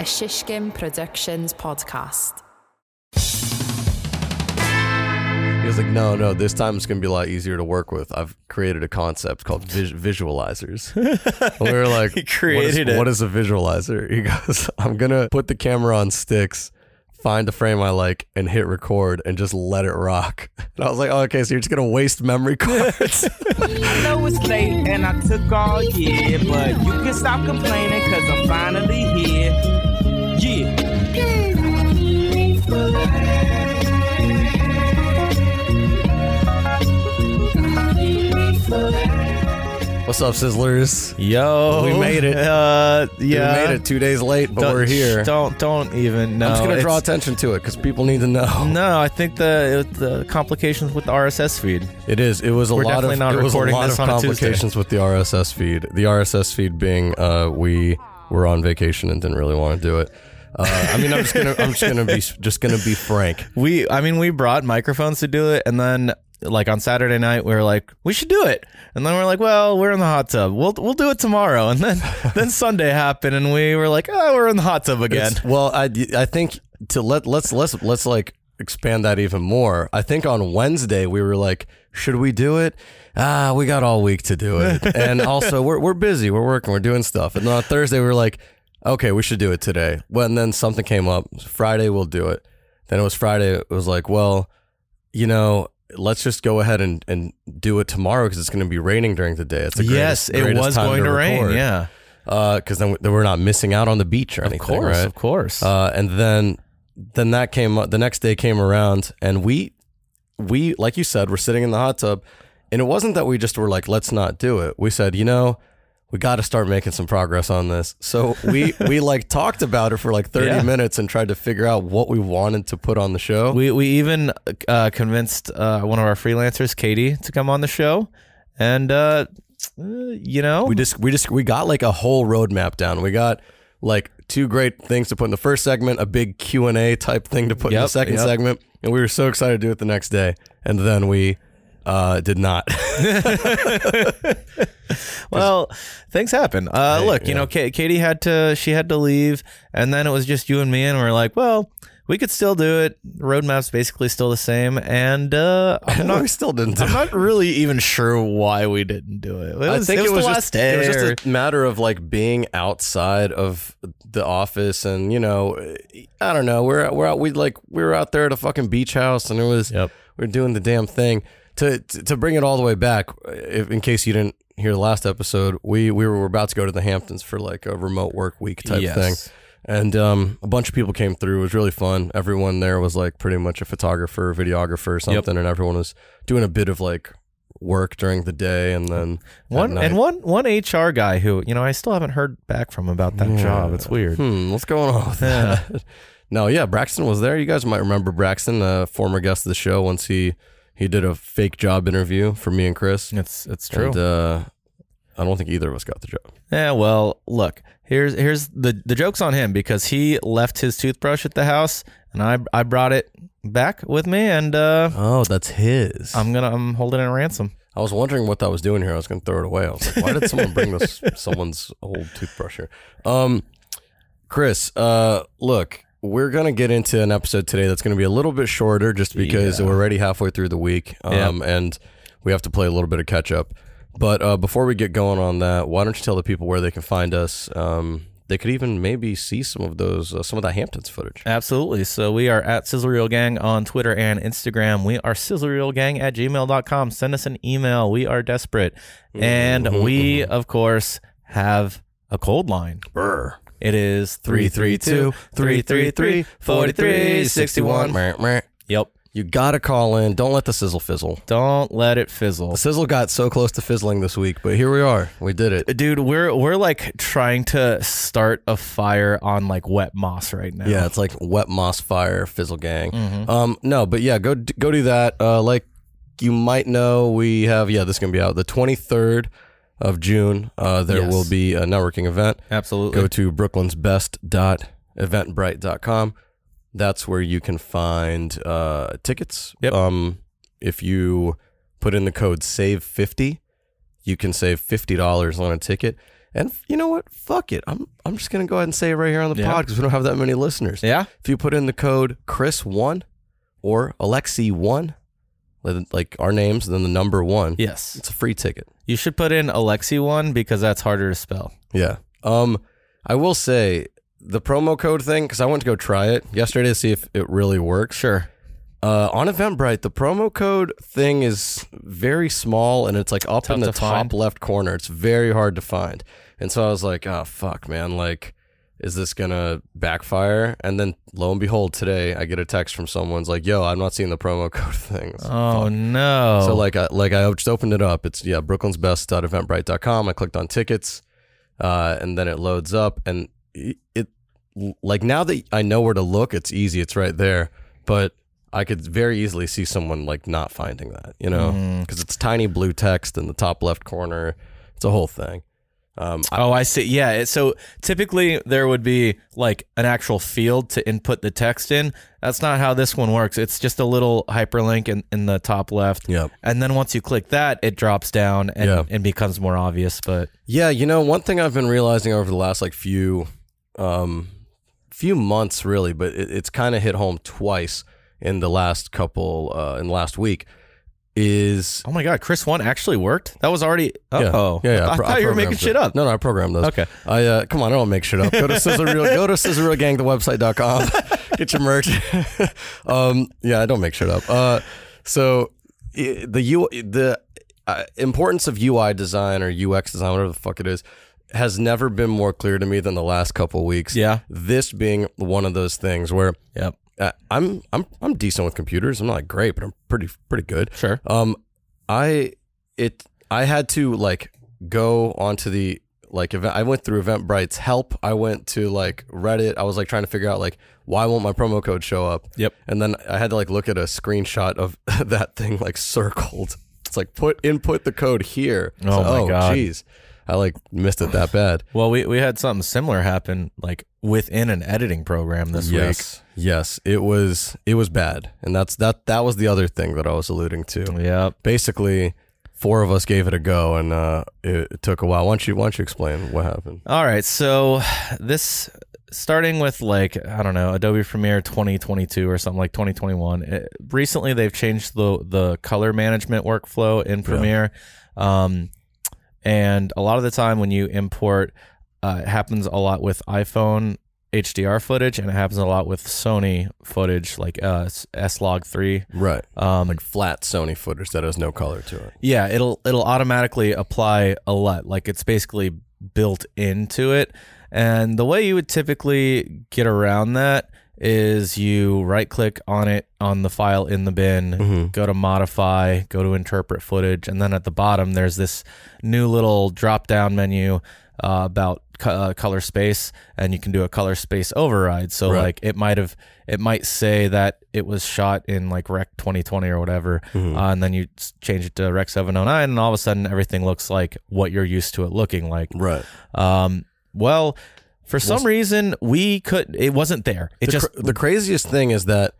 a Shishkin Productions podcast. He was like, no, no, this time it's going to be a lot easier to work with. I've created a concept called vis- visualizers. And we were like, He created what is, it. What is a visualizer? He goes, I'm going to put the camera on sticks, find a frame I like, and hit record and just let it rock. And I was like, oh, okay, so you're just going to waste memory cards. I know it's late and I took all year, but you can stop complaining cause I'm finally here. What's up, Sizzlers? Yo, We made it. Uh, yeah, We made it two days late, but Don't- we're here. Don't don't even. No, I'm just going to draw attention to it because people need to know. No, I think the the complications with the RSS feed. It is. It was a We're lot definitely of not it was a recording lot of on a Tuesday. complications with the RSS feed. The RSS feed being uh, we were on vacation and didn't really want to do it. Uh, I mean, I'm just gonna I'm just gonna be just gonna be frank. We, I mean, we brought microphones to do it, and then like on Saturday night, we were like, we should do it, and then we're like, well, we're in the hot tub. We'll we'll do it tomorrow, and then then Sunday happened, and we were like, oh, we're in the hot tub again. It's- well, I I think to let let's let's let's like expand that even more. I think on Wednesday we were like, should we do it? Ah, we got all week to do it, and also we're we're busy, we're working, we're doing stuff. And then on Thursday we were like, okay, we should do it today. Well, and then something came up. Friday we'll do it. Then it was Friday. It was like, well, you know. Let's just go ahead and, and do it tomorrow because it's going to be raining during the day. It's the yes, greatest- it greatest was time going to, rain. Yeah, because then, we- then we're not missing out on the beach or of course, right? of course. Uh, and then then that came up. The next day came around, and we we like you said, we're sitting in the hot tub, and it wasn't that we just were like, let's not do it. We said, you know. We got to start making some progress on this. So we we like talked about it for like 30 Yeah. minutes and tried to figure out what we wanted to put on the show. We we even uh, convinced uh, one of our freelancers, Katie, to come on the show, and uh, uh, you know, we just we just we got like a whole roadmap down. We got like two great things to put in the first segment, a big Q and A type thing to put in the second yep. segment, and we were so excited to do it the next day, and then we uh, did not. well, things happen. Uh, Hey, look, you know, Ka- Katie had to she had to leave, and then it was just you and me, and we are like, well, we could still do it. Roadmap's basically still the same, and uh, I'm not. we still didn't. Do I'm not really even sure why we didn't do it. It was, I think it was, the last just it was just a matter of like being outside of the office, and you know, I don't know. We're we're out. We like we were out there at a fucking beach house, and it was Yep. we are doing the damn thing. To to bring it all the way back, if, in case you didn't hear the last episode, we we were about to go to the Hamptons for like a remote work week type Yes. thing. And um, a bunch of people came through. It was really fun. Everyone there was like pretty much a photographer, videographer, or something, and everyone was doing a bit of like work during the day, and then one and one one HR guy who you know I still haven't heard back from about that job. It's weird. Hmm, what's going on with that? no, yeah, Braxton was there. You guys might remember Braxton, a former guest of the show. Once he he did a fake job interview for me and Chris. It's it's true. And, uh, I don't think either of us got the job. Yeah, well, look, here's here's the the joke's on him because he left his toothbrush at the house and I I brought it back with me and uh Oh, that's his. I'm gonna I'm holding it in ransom. I was wondering what that was doing here. I was going to throw it away. I was like, why did someone bring this someone's old toothbrush here? Um, Chris, uh, look, we're going to get into an episode today that's going to be a little bit shorter just because Yeah. we're already halfway through the week. Um, and we have to play a little bit of catch up. But uh, before we get going on that, why don't you tell the people where they can find us? Um, they could even maybe see some of those, uh, some of that Hamptons footage. Absolutely. So we are at Sizzle Reel Gang on Twitter and Instagram. We are sizzlereelgang at gmail.com. Send us an email. We are desperate. And we, of course, have a cold line. Brr. It is 332 333 4361. Meh, meh. Yep. You got to call in. Don't let the sizzle fizzle. Don't let it fizzle. The sizzle got so close to fizzling this week, but here we are. We did it. Dude, we're we're like trying to start a fire on like wet moss right now. Yeah, it's like wet moss fire fizzle gang. Mm-hmm. Um, no, but yeah, go go do that. Uh, like you might know, we have yeah, this is gonna be out the twenty third of June. Uh, there Yes. will be a networking event. Absolutely. Go to brooklynsbest.eventbrite.com. That's where you can find uh, tickets. Yep. Um, if you put in the code save50, you can save $50 on a ticket. And you know what? Fuck it. I'm I'm just gonna go ahead and say it right here on the Yeah. pod because we don't have that many listeners. Yeah. If you put in the code Chris one or Alexei one, like our names, then the number one, Yes. it's a free ticket. You should put in Alexei one because that's harder to spell. Yeah. Um, I will say the promo code thing because I went to go try it yesterday to see if it really works. Sure. Uh, on Eventbrite, the promo code thing is very small and it's like up Tough in the to top find. left corner. It's very hard to find. And so I was like, oh, fuck, man. Like, is this going to backfire? And then lo and behold, today I get a text from someone's like, yo, I'm not seeing the promo code thing. So, Oh no. so like, I, like I just opened it up. It's, yeah, brooklynsbest.eventbrite.com. I clicked on tickets uh, and then it loads up. And it, like, now that I know where to look, it's easy. It's right there. But I could very easily see someone like not finding that, you know, Mm. because it's tiny blue text in the top left corner. It's a whole thing. Um, Oh, I see. Yeah. So typically there would be like an actual field to input the text in. That's not how this one works. It's just a little hyperlink in, in the top left. yeah, And then once you click that, it drops down and, Yeah. and becomes more obvious. But yeah. You know, one thing I've been realizing over the last like few, um, few months really, but it, it's kind of hit home twice in the last couple, uh, in the last week, is oh my God, Chris one actually worked. That was already. yeah, Oh, yeah, yeah. I, pro- thought you were making programmed shit up. No, no, I programmed those. Okay. I uh, come on, I don't make shit up. Go to Sizzle Reel, go to Sizzle Gang, the website.com. Get your merch. um, yeah, I don't make shit up. Uh, so the U the uh, importance of UI design or UX design, whatever the fuck it is, has never been more clear to me than the last couple weeks. Yeah. This being one of those things where Yep. Uh, I'm I'm I'm decent with computers. I'm not great, but I'm pretty pretty good. Sure. Um, I it I had to like go onto the like event. I went through Eventbrite's help. I went to like Reddit. I was like trying to figure out like why won't my promo code show up? Yep. And then I had to like look at a screenshot of that thing like circled. It's like put input the code here. It's Oh like, my God. Jeez, I like missed it that bad. Well, we, we had something similar happen like within an editing program this yes, yes, it was it was bad, and that's that that was the other thing that I was alluding to. Yeah. Basically four of us gave it a go and uh, it, it took a while. Why don't you why don't you explain what happened? All right, so this starting with like I don't know Adobe Premiere 2022 or something like 2021. It, recently, they've changed the the color management workflow in Premiere, um, and a lot of the time when you import, uh, it happens a lot with iPhone HDR footage, and it happens a lot with Sony footage like uh, S Log three. Right. Um, Like flat Sony footage that has no color to it. yeah, it'll it'll automatically apply a LUT, like it's basically built into it. And the way you would typically get around that is you right click on it on the file in the bin, Mhm. go to modify, go to interpret footage, and then at the bottom there's this new little drop down menu uh, about uh, color space, and you can do a color space override. So Right. like it might have it might say that it was shot in like Rec 2020 or whatever, Mhm. uh, and then you change it to Rec 709, and all of a sudden everything looks like what you're used to it looking like. Right. Um, well, for some Well, reason we could it wasn't there. It the, just cra- the craziest thing is that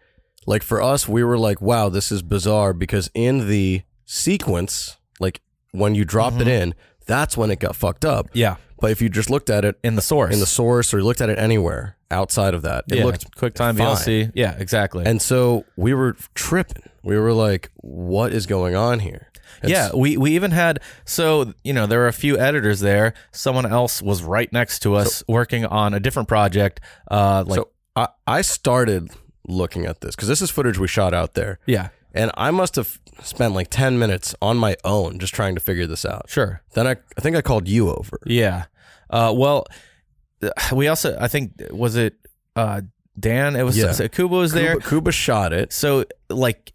like for us we were like wow this is bizarre because in the sequence like when you drop Mm-hmm. it in that's when it got fucked up. yeah But if you just looked at it in the source in the source or you looked at it anywhere outside of that, it yeah, looked QuickTime fine. VLC. Yeah, exactly. And so we were tripping. We were like, what is going on here? It's- yeah, we, we even had so you know there were a few editors there. Someone else was right next to us working on a different project. Uh, like so I, I started looking at this because this is footage we shot out there. yeah, And I must have spent like 10 minutes on my own just trying to figure this out. sure, Then I, I think I called you over. yeah. Uh, well, we also I think was it uh, Dan? It was Yeah. so Kuba was there. Kuba, Kuba shot it. So like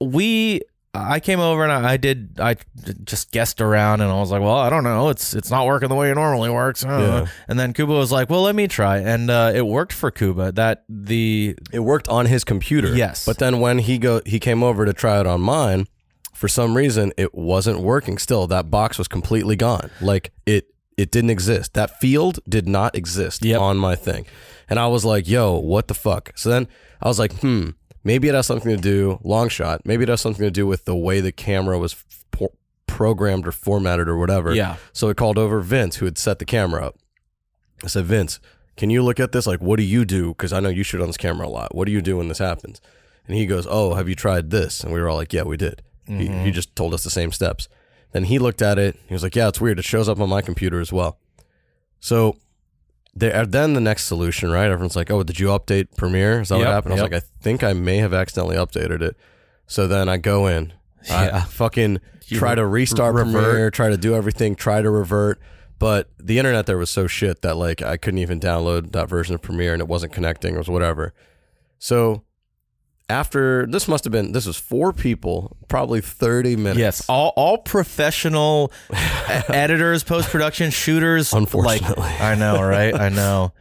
we I came over and I, I did I just guessed around and I was like, well, I don't know, it's it's not working the way it normally works. I Yeah. And then Kuba was like, well, let me try, and uh, it worked for Kuba. That the It worked on his computer. Yes. But then when he go he came over to try it on mine, for some reason it wasn't working still. That box was completely gone. Like it it didn't exist. That field did not exist Yep. on my thing. And I was like, yo, what the fuck? So then I was like, hmm, maybe it has something to do, long shot, maybe it has something to do with the way the camera was programmed or formatted or whatever. Yeah. So it called over Vince, who had set the camera up. I said, Vince, can you look at this? Like, what do you do? Because I know you shoot on this camera a lot. What do you do when this happens? And he goes, Oh, have you tried this? And we were all like, Yeah, we did. He, mm-hmm. he just told us the same steps. Then he looked at it. He was like, Yeah, it's weird. It shows up on my computer as well. So there, then the next solution, right? Everyone's like, "Oh, did you update Premiere? Is that Yep, what happened?" I was like, "I think I may have accidentally updated it." So then I go in, I Yeah. fucking try to restart revert. Premiere, try to do everything, try to revert, but the internet there was so shit that like I couldn't even download that version of Premiere, and it wasn't connecting. or whatever. So after this must have been this was four people, probably thirty minutes. Yes, all all professional editors, post production shooters. Unfortunately. like, I know, right? I know,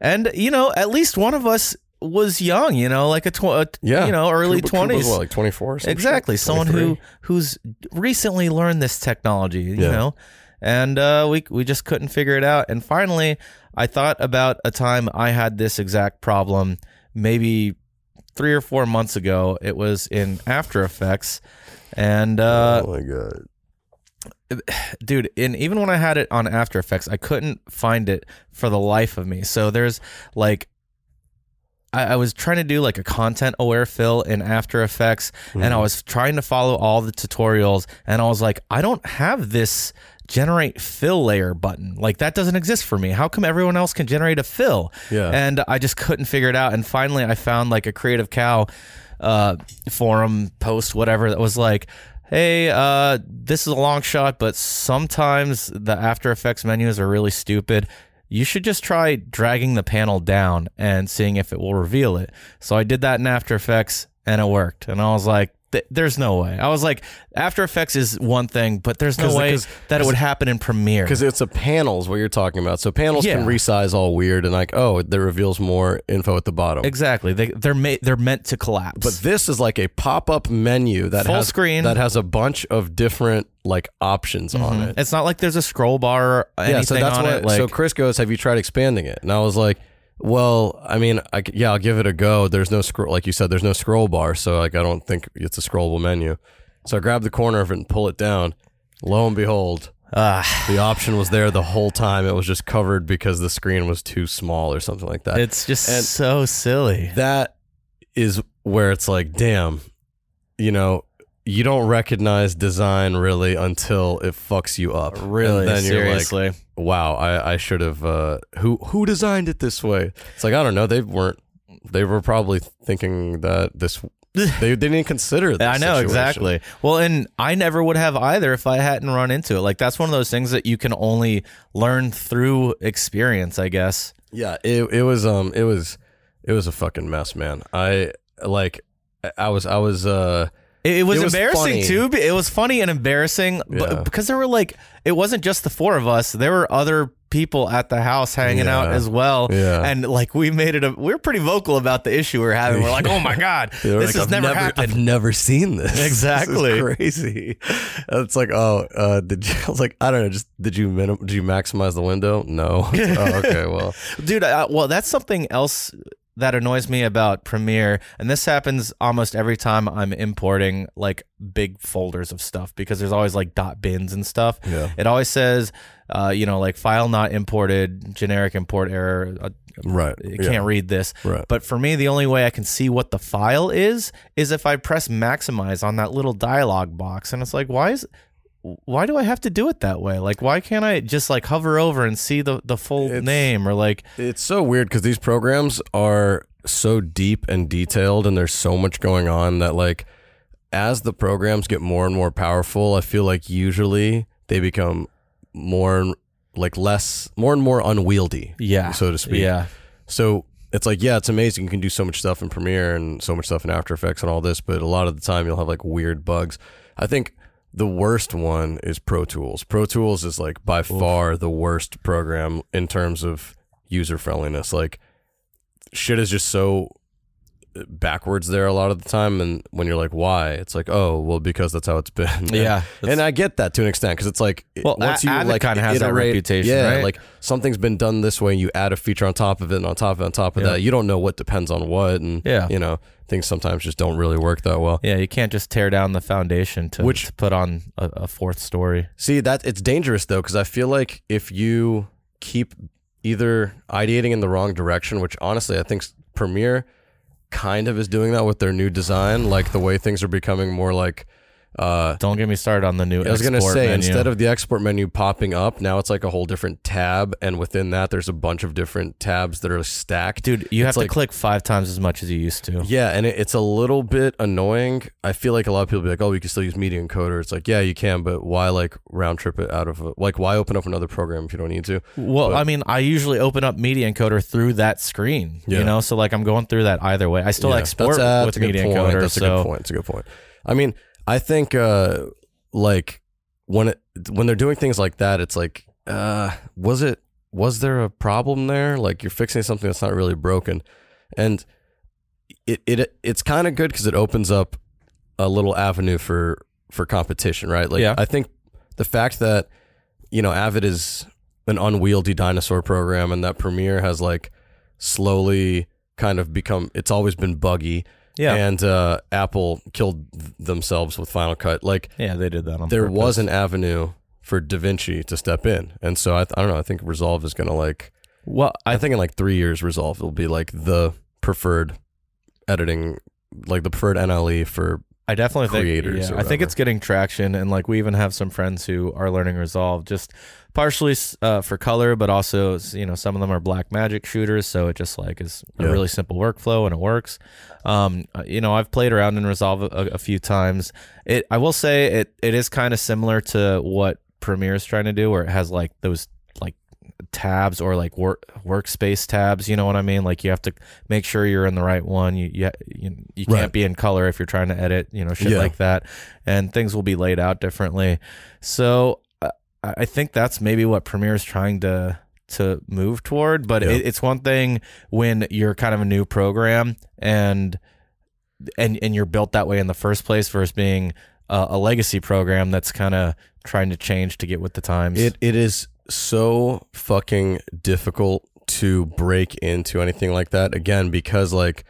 and you know, at least one of us was young. You know, like a, tw- a yeah, you know, early Kuba- Kuba's twenties. what, like twenty four. exactly, someone who who's recently learned this technology. You Yeah. know, and uh, we we just couldn't figure it out. And finally, I thought about a time I had this exact problem. Maybe three or four months ago. It was in After Effects, and uh, oh my god. dude and even when i had it on after effects i couldn't find it for the life of me so there's like I, I was trying to do like a content aware fill in after effects and i was trying to follow all the tutorials and i was like i don't have this generate fill layer button. Like that doesn't exist for me. How come everyone else can generate a fill? Yeah. and i just couldn't figure it out. And finally i found like a creative cow uh, forum post whatever that was like hey uh, this is a long shot but sometimes the after effects menus are really stupid. You should just try dragging the panel down and seeing if it will reveal it. So i did that in after effects and it worked. And i was like th- there's no way i was like after effects is one thing but there's no 'Cause- way 'cause- that it would happen in premiere Because it's a panels what you're talking about. So panels can resize all weird and like, oh, that reveals more info at the bottom. exactly they, they're ma- they're meant to collapse But this is like a pop-up menu that Full has screen. that has a bunch of different like options on mm-hmm. it. It's not like there's a scroll bar or anything Yeah, so that's on what. it. Like, so Chris goes, "Have you tried expanding it?" And I was like, "Well, I mean, I, yeah, I'll give it a go. There's no scroll, like you said, there's no scroll bar, so like I don't think it's a scrollable menu." So I grab the corner of it and pull it down. Lo and behold, ah, the option was there the whole time. It was just covered because the screen was too small or something like that. it's just And- so silly. that is where it's like, damn, you know, you don't recognize design really until it fucks you up. Really, and then seriously. you're like, wow, I, I should have. Uh, who who designed it this way? It's like I don't know. They weren't. They were probably thinking that this. They didn't consider. This I know situation. exactly. Well, and I never would have either if I hadn't run into it. Like that's one of those things that you can only learn through experience, I guess. Yeah, it it was um it was it was a fucking mess, man. I like I was I was uh It, it was, It was embarrassing funny. too. It was funny and embarrassing Yeah. but because there were like it wasn't just the four of us. There were other people at the house hanging out as well. Yeah. And like we made it a we are pretty vocal about the issue we are having. We're like, oh my God, this like, has I've never, never happened. I've never seen this. Exactly. This crazy. It's like, oh, uh, did you? I was like, I don't know. Just did you minim, did you maximize the window? No. oh, okay. Well, dude uh, well that's something else that annoys me about premiere and this happens almost every time i'm importing like big folders of stuff because there's always like dot bins and stuff Yeah. it always says uh, you know like file not imported generic import error uh, right. it can't read this Right. but for me the only way i can see what the file is is if i press maximize on that little dialog box and it's like why is why do I have to do it that way? Like, why can't I just like hover over and see the, the full It's- name or like, It's so weird because these programs are so deep and detailed, and there's so much going on that like as the programs get more and more powerful, I feel like usually they become more like less, more and more unwieldy. Yeah. so to speak. Yeah. So it's like, yeah, it's amazing. You can do so much stuff in Premiere and so much stuff in After Effects and all this, but a lot of the time you'll have like weird bugs. I think the worst one is Pro Tools. Pro Tools is like by far the worst program in terms of user friendliness. Like shit is just so backwards there a lot of the time. And when you're like, why? It's like, oh, well, because that's how it's been. Yeah, and I get that to an extent because it's like Well, once you like kinda has that reputation, yeah, right? like something's been done this way, and you add a feature on top of it, and on top of it, on top of Yeah. that, you don't know what depends on what, and Yeah. you know, things sometimes just don't really work that well. yeah, you can't just tear down the foundation to, Which- to put on a, a fourth story. See that it's dangerous though because I feel like if you keep either ideating in the wrong direction, which honestly I think Premiere kind of is doing that with their new design, like the way things are becoming more like. Uh, Don't get me started on the new. I was gonna say menu. instead of the export menu popping up, now it's like a whole different tab, and within that there's a bunch of different tabs that are stacked. dude, you have It's to click five times as much as you used to. Yeah, and it, it's a little bit annoying. I feel like a lot of people be like, "Oh, you can still use Media Encoder." It's like, yeah, you can, but why like round trip it out of a, like why open up another program if you don't need to? Well, But- I mean, I usually open up Media Encoder through that screen. Yeah. You know, so like I'm going through that either way. I still Yeah, export that's, with that's a good Media point. Encoder. That's a so good point. That's a good point. I mean, I think uh like when it when they're doing things like that, it's like, uh, was it was there a problem there? Like you're fixing something that's not really broken, and it it it's kind of good because it opens up a little avenue for for competition, right? Like Yeah. I think the fact that you know Avid is an unwieldy dinosaur program and that Premiere has like slowly kind of become it's always been buggy yeah, and uh, Apple killed themselves with Final Cut. Like yeah, they did that on there purpose. was an avenue for DaVinci to step in, and so I, th- I don't know. I think Resolve is gonna like. Well, I I think in like three years, Resolve will be like the preferred editing, like the preferred NLE for. I definitely think creators yeah, I think it's getting traction, and like we even have some friends who are learning Resolve, just partially uh, for color, but also you know some of them are Blackmagic shooters, so it just like is a Yeah. really simple workflow and it works. Um, uh, you know, I've played around in Resolve a, a few times. It I will say it it is kind of similar to what Premiere is trying to do, where it has like those like tabs or like work workspace tabs you know what i mean like you have to make sure you're in the right one you you, you, you can't be in color if you're trying to edit you know shit Yeah. like that and things will be laid out differently so i think that's maybe what premiere is trying to to move toward but Yeah. it, it's one thing when you're kind of a new program and and and you're built that way in the first place versus being a, a legacy program that's kind of trying to change to get with the times It it is so fucking difficult to break into anything like that again because like.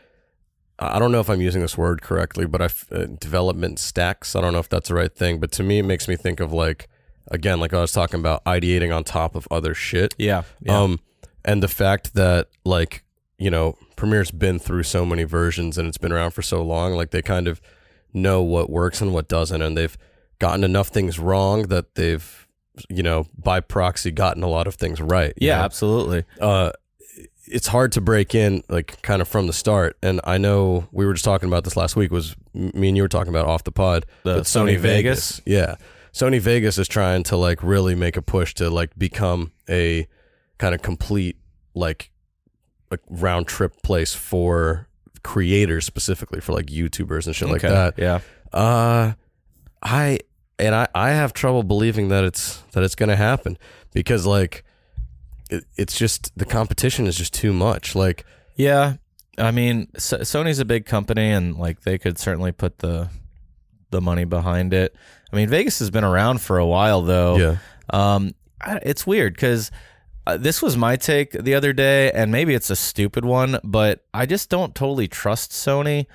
I don't know if I'm using this word correctly, but I uh, development stacks. I don't know if that's the right thing, but to me, it makes me think of like, again, like I was talking about, ideating on top of other shit. yeah, yeah. Um, and the fact that like you know Premiere's been through so many versions and it's been around for so long, like they kind of know what works and what doesn't, and they've gotten enough things wrong that they've you know by proxy gotten a lot of things right. yeah, know? absolutely. uh, it's hard to break in like kind of from the start. And I know we were just talking about this last week. Was me and you were talking about off the pod, The but Sony Vegas? yeah, Sony Vegas is trying to like really make a push to like become a kind of complete like a round trip place for creators specifically for like YouTubers and shit like Okay, that. Yeah. Uh, I and I I have trouble believing that it's that it's going to happen because like it, it's just the competition is just too much. Like Yeah, I mean, S- Sony's a big company, and like they could certainly put the the money behind it. I mean, Vegas has been around for a while, though. yeah, Um, I, it's weird because uh, this was my take the other day, and maybe it's a stupid one, but I just don't totally trust Sony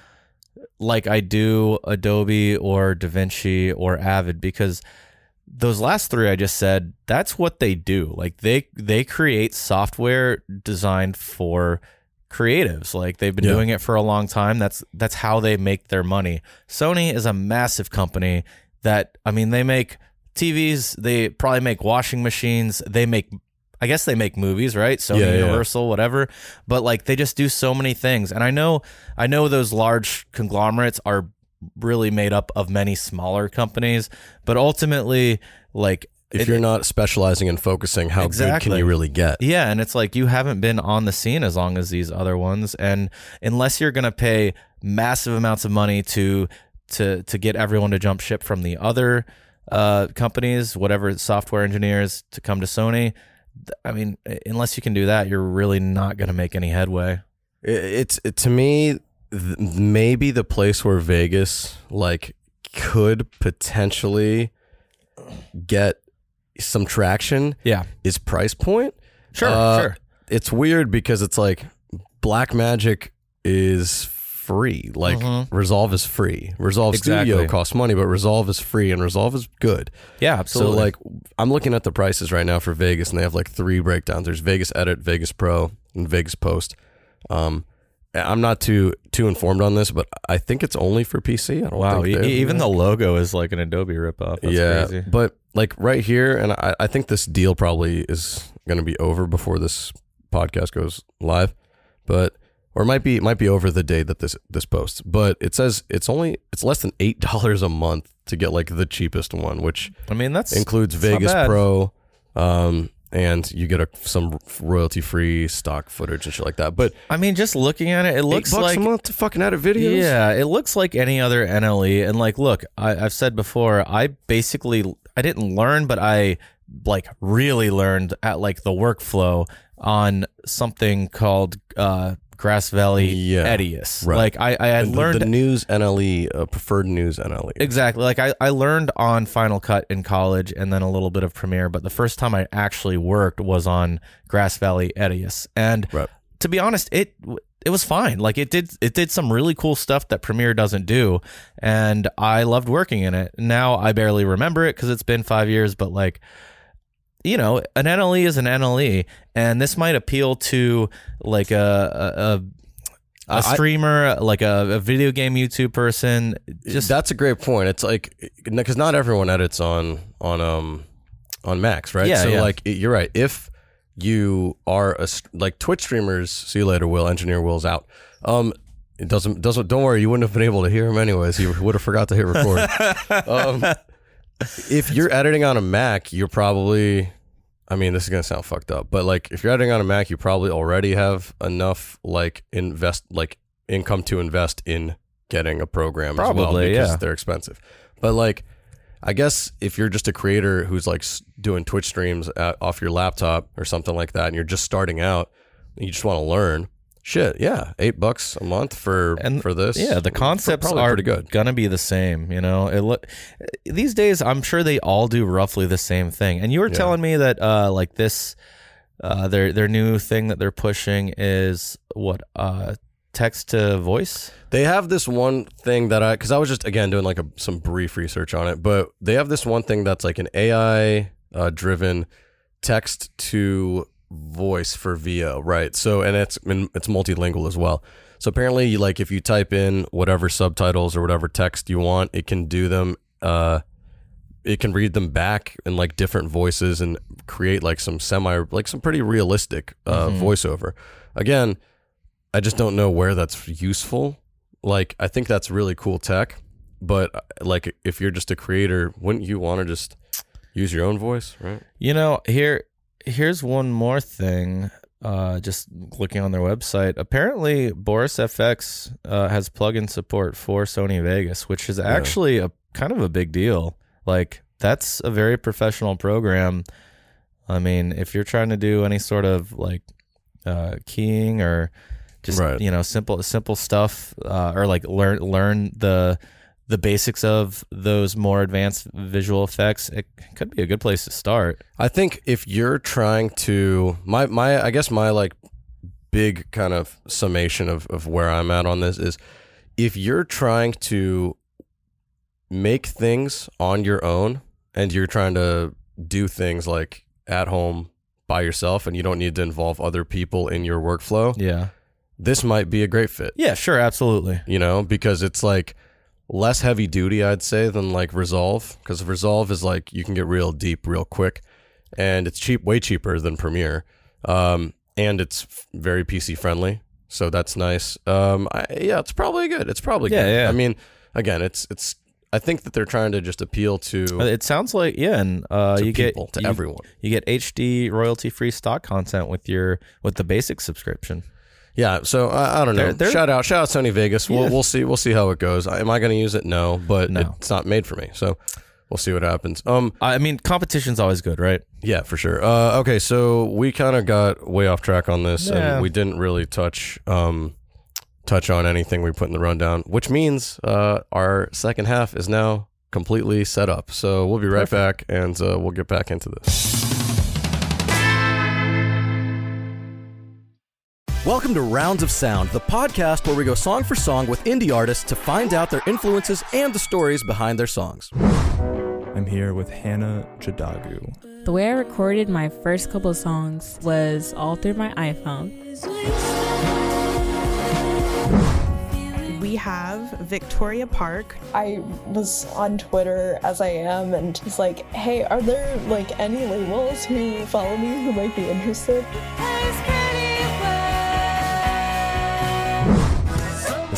like I do Adobe or DaVinci or Avid because those last three I just said, that's what they do. Like they they create software designed for creatives. Like they've been Yeah. doing it for a long time. That's that's how they make their money. Sony is a massive company that I mean they make TVs, they probably make washing machines, they make I guess they make movies, right? So Yeah, yeah. Universal, whatever. But like they just do so many things. And I know I know those large conglomerates are really made up of many smaller companies, but ultimately like if it- you're not specializing and focusing, how good can you really get? yeah, and it's like you haven't been on the scene as long as these other ones, and unless you're gonna pay massive amounts of money to to to get everyone to jump ship from the other uh, companies, whatever software engineers, to come to Sony, I mean, unless you can do that, you're really not gonna make any headway. It's it, to me th- maybe the place where Vegas like could potentially get some traction Yeah. is price point. Sure. Uh, sure. It's weird because it's like Blackmagic is free. Like Resolve is free. Resolve Studio Mm-hmm. Costs money, but Resolve is free and Resolve is good. Yeah. Absolutely. So like I'm looking at the prices right now for Vegas and they have like three breakdowns. There's Vegas Edit, Vegas Pro, and Vegas Post. Um I'm not too too informed on this, but I think it's only for PC. I don't wow. e- even the logo is like an Adobe ripoff. That's yeah, Crazy. but like right here, and I, I think this deal probably is going to be over before this podcast goes live, but or it might be it might be over the day that this this posts. But it says it's only it's less than eight dollars a month to get like the cheapest one, which I mean, that's includes not Vegas. Pro, um, and you get a, some royalty free stock footage and shit like that. But I mean, just looking at it, it looks like a month to fucking edit videos. Yeah, it looks like any other NLE. And like, look, I, I've said before, I basically I didn't learn, but I like really learned at like the workflow on something called uh, Grass Valley Yeah, Edius. right. Like I, I had The- learned the news NLE, uh, preferred news NLE. Exactly. Like I, I learned on Final Cut in college and then a little bit of Premiere, but the first time I actually worked was on Grass Valley Edius. And Right. to be honest, it it was fine. Like it did it did some really cool stuff that Premiere doesn't do, and I loved working in it. Now I barely remember it because it's been five years, but like you know, an NLE is an NLE, and this might appeal to like a a streamer, like a, a video game YouTube person. Just that's a great point. It's like because not everyone edits on on um on Macs, right? Yeah, so yeah. like you're right. If you are a like Twitch streamers, see you later. Will engineer Will's out. Um, it doesn't doesn't don't worry. You wouldn't have been able to hear him anyways. He would have forgot to hit record. um, if you're editing on a Mac, you're probably. I mean, this is gonna sound fucked up, but like if you're editing on a Mac, you probably already have enough like invest like income to invest in getting a program as well Probably, because yeah. they're expensive. But like, I guess if you're just a creator who's like doing Twitch streams at, off your laptop or something like that, and you're just starting out, and you just want to learn, shit, yeah, eight bucks a month for And- for this, Yeah, the concepts probably are pretty good. gonna be the same. You know, it look these days. I'm sure they all do roughly the same thing. And you were telling me that uh, like this, uh, their their new thing that they're pushing is what uh, text to voice. They have this one thing that I, because I was just again doing like a, some brief research on it, but they have this one thing that's like an AI uh, driven text to voice for VO, right? So and it's and it's multilingual as well. So apparently, you like if you type in whatever subtitles or whatever text you want, it can do them. Uh, it can read them back in like different voices and create like some semi like some pretty realistic uh, voiceover. Again, I just don't know where that's useful. Like I think that's really cool tech, but uh, like if you're just a creator, wouldn't you want to just use your own voice, right? You know, here here's one more thing. Uh, just looking on their website, apparently Boris FX uh, has plugin support for Sony Vegas, which is actually a kind of a big deal. Like that's a very professional program. I mean, if you're trying to do any sort of like uh, keying or just Right. you know simple simple stuff, uh, or like learn learn the the basics of those more advanced visual effects, it could be a good place to start. I think if you're trying to my my I guess my like big kind of summation of, of where I'm at on this is if you're trying to make things on your own and you're trying to do things like at home by yourself and you don't need to involve other people in your workflow, Yeah. this might be a great fit. Yeah, sure, absolutely. you know, because it's like less heavy duty, I'd say, than like Resolve. Because Resolve is like you can get real deep real quick, and it's cheap, way cheaper than Premiere, um, and it's very PC friendly, so that's nice. Um, I, yeah, it's probably good. It's probably Yeah, good. yeah. I mean, again, it's it's. I think that they're trying to just appeal to, Uh, It sounds like yeah, and uh, to you people, get to you, everyone. You get HD royalty free stock content with your with the basic subscription. Yeah, so I, I don't know. They're- they're- shout out, shout out Sony Vegas. We'll Yeah. we'll see we'll see how it goes. Am I going to use it? No, but No. it's not made for me. So we'll see what happens. Um, I mean, competition's always good, right? Yeah, for sure. Uh, okay, so we kind of got way off track on this, Yeah. and we didn't really touch um, touch on anything we put in the rundown, which means uh, our second half is now completely set up. So we'll be right back and uh, we'll get back into this. Welcome to Rounds of Sound, the podcast where we go song for song with indie artists to find out their influences and the stories behind their songs. I'm here with Hannah Jadagu. The way I recorded my first couple songs was all through my iPhone. We have Victoria Park. I was on Twitter as I am and was like, hey, are there like any labels who follow me who might be interested?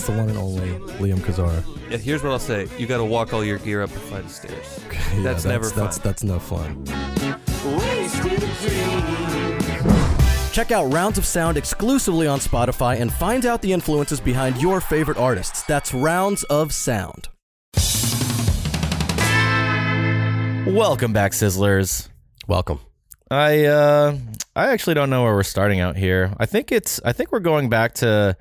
It's the one and only Liam Kazar. Yeah, here's what I'll say: you got to walk all your gear up a flight of stairs. Yeah, That's never That's fun. that's no fun. Check out Rounds of Sound exclusively on Spotify and find out the influences behind your favorite artists. That's Rounds of Sound. Welcome back, Sizzlers. Welcome. I uh I actually don't know where we're starting out here. I think it's I think we're going back to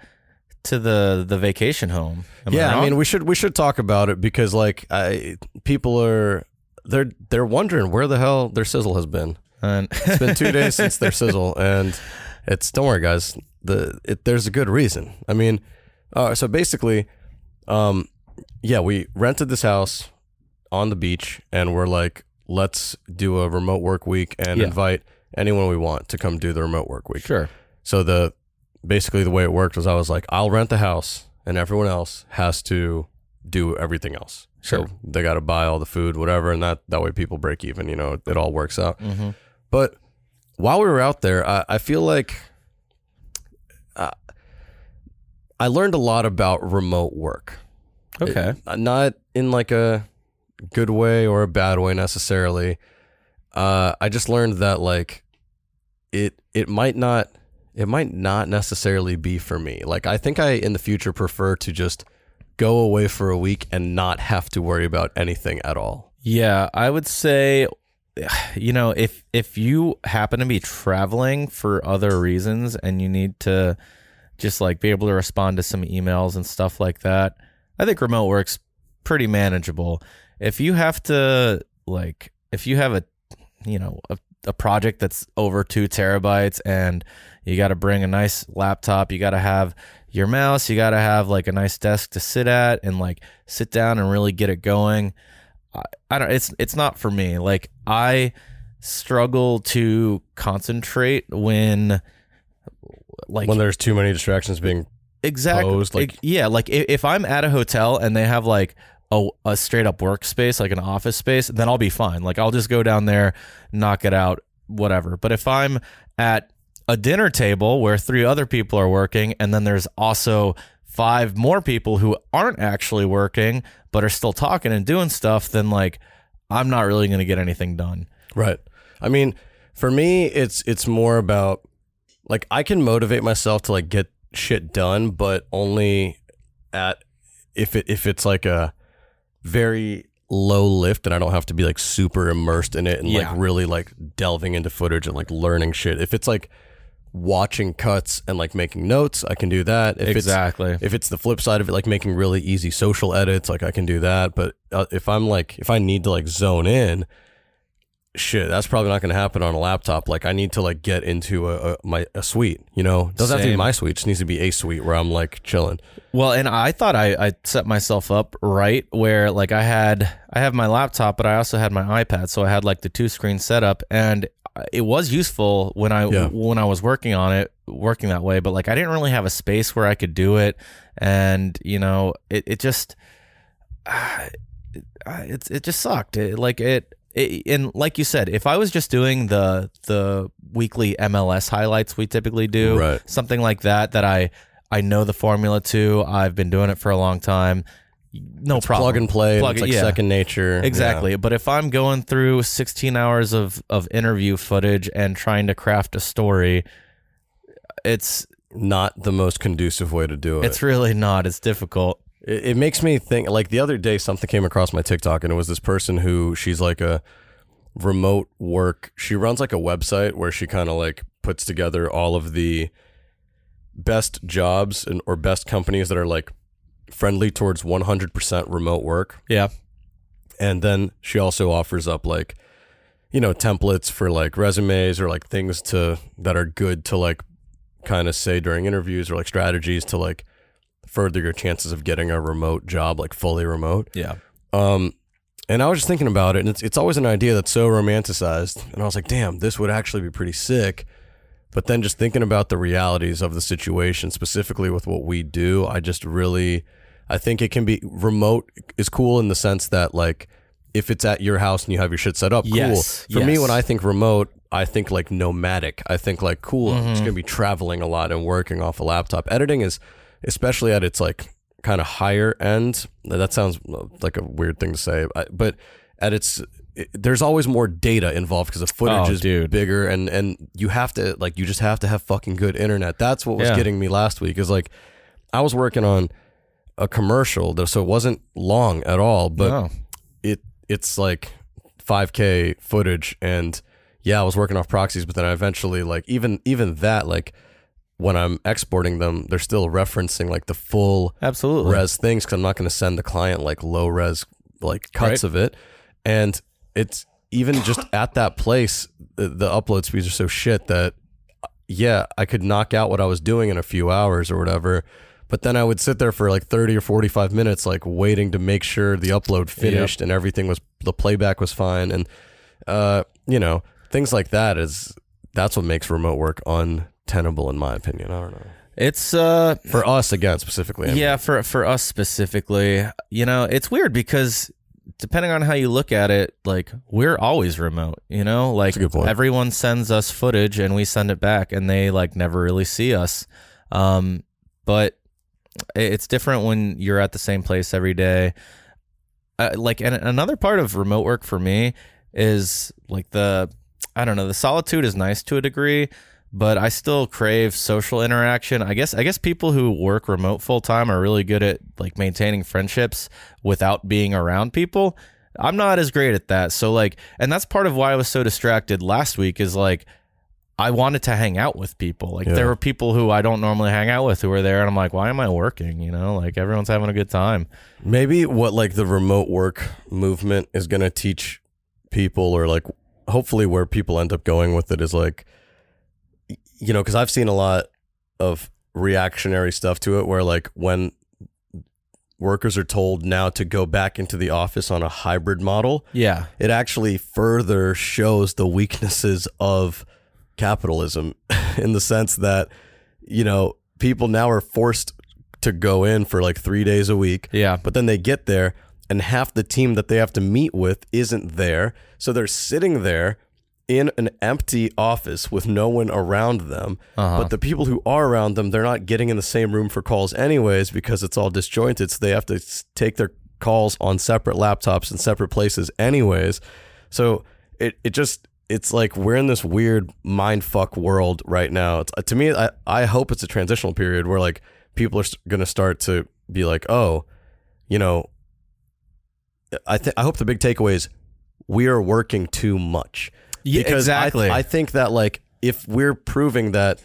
to the the vacation home. Am yeah, I, wrong? mean we should we should talk about it because like I people are they're they're wondering where the hell their sizzle has been. And- It's been two days since their sizzle, and it's don't worry, guys. The it, there's a good reason. I mean, uh, so basically, um, yeah, we rented this house on the beach, and we're like, let's do a remote work week and Yeah. invite anyone we want to come do the remote work week. sure. So the basically the way it worked was I was like, I'll rent the house, and everyone else has to do everything else. Sure. So they got to buy all the food, whatever, and that that way people break even. You know, it all works out. Mhm. But while we were out there, I, I feel like uh, I learned a lot about remote work. Okay. It- not in like a good way or a bad way necessarily. Uh, I just learned that like it it might not it might not necessarily be for me. Like I think I in the future prefer to just go away for a week and not have to worry about anything at all. Yeah, I would say you know, if if you happen to be traveling for other reasons and you need to just like be able to respond to some emails and stuff like that, I think remote work's pretty manageable. If you have to like if you have a you know, a, a project that's over 2 terabytes and you got to bring a nice laptop, you got to have your mouse, you got to have like a nice desk to sit at and like sit down and really get it going. I, I don't it's it's not for me. Like I struggle to concentrate when like when there's too many distractions being exactly posed, like- yeah like if i'm at a hotel and they have like a, a straight up workspace like an office space then i'll be fine. Like i'll just go down there knock it out whatever. But if i'm at a dinner table where three other people are working and then there's also five more people who aren't actually working but are still talking and doing stuff then like i'm not really going to get anything done. Right. I mean, for me, it's it's more about like I can motivate myself to like get shit done, but only at if it if it's like a very low lift and I don't have to be like super immersed in it and Yeah. like really like delving into footage and like learning shit. If it's like watching cuts and like making notes, I can do that. If Exactly. It's, if it's the flip side of it, like making really easy social edits, like I can do that. But uh, if I'm like if I need to like zone in, shit, that's probably not going to happen on a laptop. Like I need to like get into a, a my a suite. You know, doesn't have to be Same. my suite. It just needs to be a suite where I'm like chilling. Well, and I thought I, I set myself up right where like I had I have my laptop, but I also had my iPad, so I had like the two screen setup, and it was useful when I Yeah. when I was working on it, working that way. But like I didn't really have a space where I could do it, and you know it it just uh, it it just sucked. It, like it, it and like you said, if I was just doing the the weekly MLS highlights we typically do, Right. something like that that I I know the formula to. I've been doing it for a long time. No It's problem. plug and play. Plug it's it- like yeah. second nature. Exactly. But if I'm going through 16 hours of of interview footage and trying to craft a story, it's Not the most conducive way to do it. it's really not. It's difficult. It, it makes me think like the other day something came across my TikTok and it was this person who she's like a remote work. She runs like a website where she kind of like puts together all of the best jobs and or best companies that are like friendly towards 100% remote work. Yeah. And then she also offers up like you know templates for like resumes or like things to that are good to like kind of say during interviews or like strategies to like further your chances of getting a remote job like fully remote. Yeah. Um, and I was just thinking about it, and it's it's always an idea that's so romanticized, and I was like, damn, this would actually be pretty sick. But then just thinking about the realities of the situation, specifically with what we do, I just really, I think it can be remote is cool in the sense that like if it's at your house and you have your shit set up, Yes, cool. For me, when I think remote, I think like nomadic. I think like cool. I'm Mm-hmm. just gonna be traveling a lot and working off a laptop. Editing is, especially at its like kind of higher end. That sounds uh, like a weird thing to say, but at its it, there's always more data involved because the oh, footage Oh, is dude. bigger and and you have to like you just have to have fucking good internet. That's what was Yeah. getting me last week. Is like I was working on a commercial, though, so it wasn't long at all, but No. it it's like 5k footage and yeah i was working off proxies but then i eventually like even even that like when i'm exporting them they're still referencing like the full Absolutely. res things because i'm not going to send the client like low res like cuts Right. of it and it's even just at that place the, the upload speeds are so shit that yeah i could knock out what i was doing in a few hours or whatever but then i would sit there for like 30 or 45 minutes like waiting to make sure the upload finished and everything was the playback was fine and uh you know things like that is that's what makes remote work untenable in my opinion i don't know It's uh for us again specifically I mean. Yeah, for for us specifically, you know, it's weird because depending on how you look at it, like we're always remote, you know? Like a good point. everyone sends us footage and we send it back and they like never really see us. Um but it's different when you're at the same place every day. Uh, like and another part of remote work for me is like the I don't know, the solitude is nice to a degree, but I still crave social interaction. I guess I guess people who work remote full time are really good at like maintaining friendships without being around people. I'm not as great at that. So like and that's part of why I was so distracted last week is like I wanted to hang out with people. Like Yeah. there were people who I don't normally hang out with who were there and I'm like, why am I working? You know, like everyone's having a good time. Maybe what like the remote work movement is going to teach people, or like hopefully where people end up going with it is like, you know, because I've seen a lot of reactionary stuff to it where like when workers are told now to go back into the office on a hybrid model, Yeah. it actually further shows the weaknesses of capitalism in the sense that you know people now are forced to go in for like 3 days a week Yeah. but then they get there and half the team that they have to meet with isn't there so they're sitting there in an empty office with no one around them. Uh-huh. but the people who are around them they're not getting in the same room for calls anyways because it's all disjointed. So they have to take their calls on separate laptops in separate places anyways. So it, it just it's like we're in this weird mind fuck world right now. It's, to me I, I hope it's a transitional period where like people are going to start to be like oh you know i think i hope the big takeaway is we are working too much Yeah, because I- exactly. I, think that like if we're proving that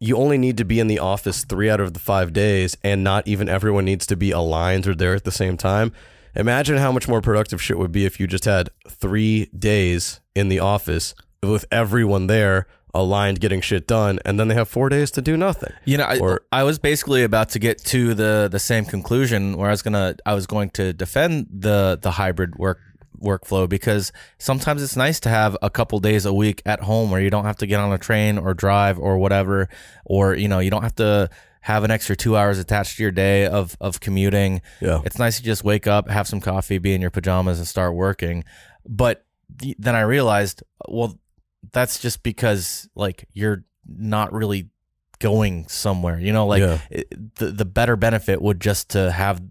you only need to be in the office three out of the five days and not even everyone needs to be aligned or there at the same time imagine how much more productive shit would be if you just had three days in the office with everyone there aligned getting shit done and then they have four days to do nothing You know, I, Or- I was basically about to get to the the same conclusion where I was gonna I was going to defend the the hybrid work workflow because sometimes it's nice to have a couple days a week at home where you don't have to get on a train or drive or whatever or you know you don't have to have an extra two hours attached to your day of of commuting Yeah. it's nice to just wake up have some coffee be in your pajamas and start working but th- then i realized well that's just because like you're not really going somewhere you know like Yeah. it, the the better benefit would just to have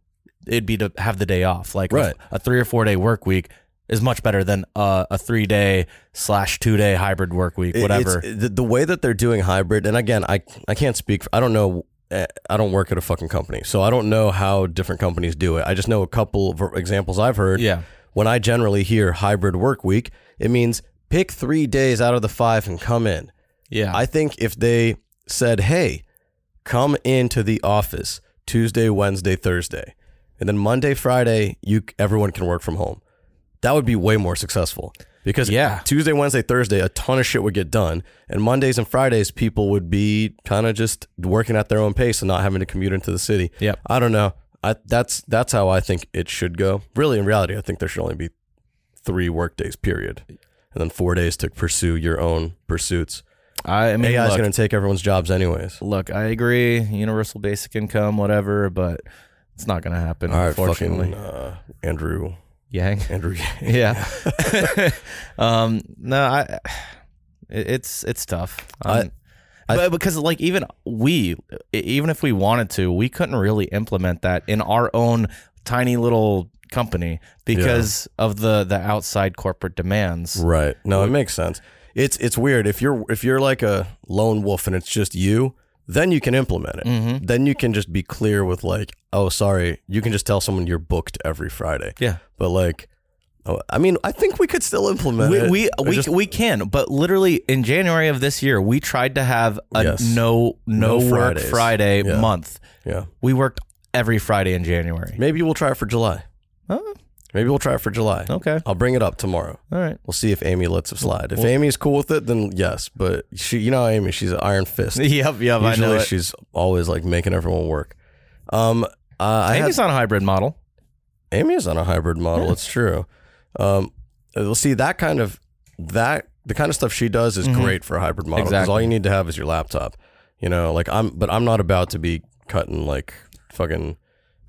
it'd be to have the day off like Right. a, a three or four day work week is much better than a, a three day slash two day hybrid work week whatever the, the way that they're doing hybrid, and again, I I can't speak. For, I don't know. eh, I don't work at a fucking company, so I don't know how different companies do it. I just know a couple of examples I've heard. Yeah. When I generally hear hybrid work week, it means pick three days out of the five and come in. yeah I think if they said, "Hey, come into the office Tuesday, Wednesday, Thursday, and then Monday, Friday, you everyone can work from home. That would be way more successful because Yeah. Tuesday, Wednesday, Thursday, a ton of shit would get done, and Mondays and Fridays, people would be kind of just working at their own pace and not having to commute into the city. Yep. I don't know. I that's that's how I think it should go. Really, in reality, I think there should only be three work days, period, and then four days to pursue your own pursuits. I, I mean, AI is going to take everyone's jobs anyways. look, I agree. Universal basic income, whatever, but it's not going to happen. All right, unfortunately. fucking uh, Andrew, Yang. Andrew. Yang. yeah. um, no, I. it- It's it's tough. I- Um, but because like even we, even if we wanted to, we couldn't really implement that in our own tiny little company because of the the outside corporate demands. Right. No, it makes sense. It's it's weird if you're if you're like a lone wolf and it's just you, then you can implement it. Mhm. Then you can just be clear with like, oh, sorry, you can just tell someone you're booked every Friday. Yeah. But like, oh, I mean, I think we could still implement We it. we we, just- we can, but literally in January of this year, we tried to have a Yes. no no, No work Friday Yeah. month. yeah. We worked every Friday in January. Maybe we'll try it for July. Oh, Maybe we'll try it for July. okay, I'll bring it up tomorrow. all right. We'll see if Amy lets it slide. If Well- Amy's cool with it, then yes. But she, you know, Amy, she's an iron fist. Yep, yep. I know Usually, she's always like making everyone work. Um, uh, I had, Amy's on a hybrid model. Amy is on a hybrid model. Yeah. It's true. Um, we'll see that kind of that the kind of stuff she does is Mhm. great for a hybrid model because Exactly. all you need to have is your laptop. You know, like I'm, but I'm not about to be cutting like fucking.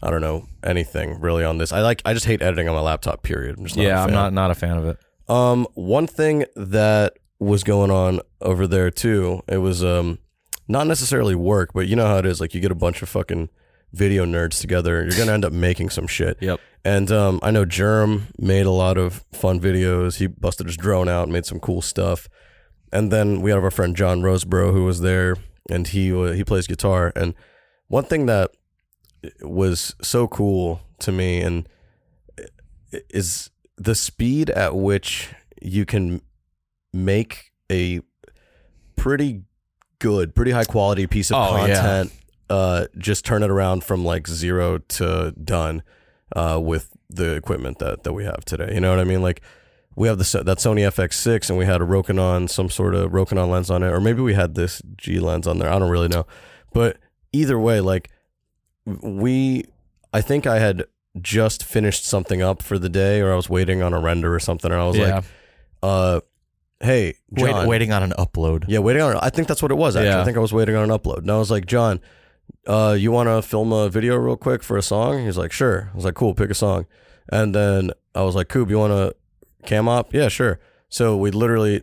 I don't know anything really on this. I like. I just hate editing on my laptop. Period. I'm just not yeah, I'm not not a fan of it. Um, one thing that was going on over there too, it was um not necessarily work, but you know how it is. Like you get a bunch of fucking video nerds together, you're gonna end up making some shit. Yep. And um, I know Germ made a lot of fun videos. He busted his drone out, and made some cool stuff. And then we have our friend John Rosebro who was there, and he uh, he plays guitar. And one thing that was so cool to me and is the speed at which you can make a pretty good, pretty high quality piece of Oh, yeah. content. Uh, just turn it around from like zero to done uh, with the equipment that that we have today. You know what I mean? Like we have the that Sony FX6 and we had a Rokinon, some sort of Rokinon lens on it, or maybe we had this G lens on there. I don't really know, but either way, like we, I think I had just finished something up for the day, or I was waiting on a render or something, and I was yeah, like, uh, "Hey, Wait, waiting on an upload. yeah, waiting on. I think that's what it was. Actually, Yeah. I think I was waiting on an upload, and I was like, John, uh, you want to film a video real quick for a song? He's like, sure. I was like, cool, pick a song. And then I was like, Coob, you want to cam op? Yeah, sure. So we literally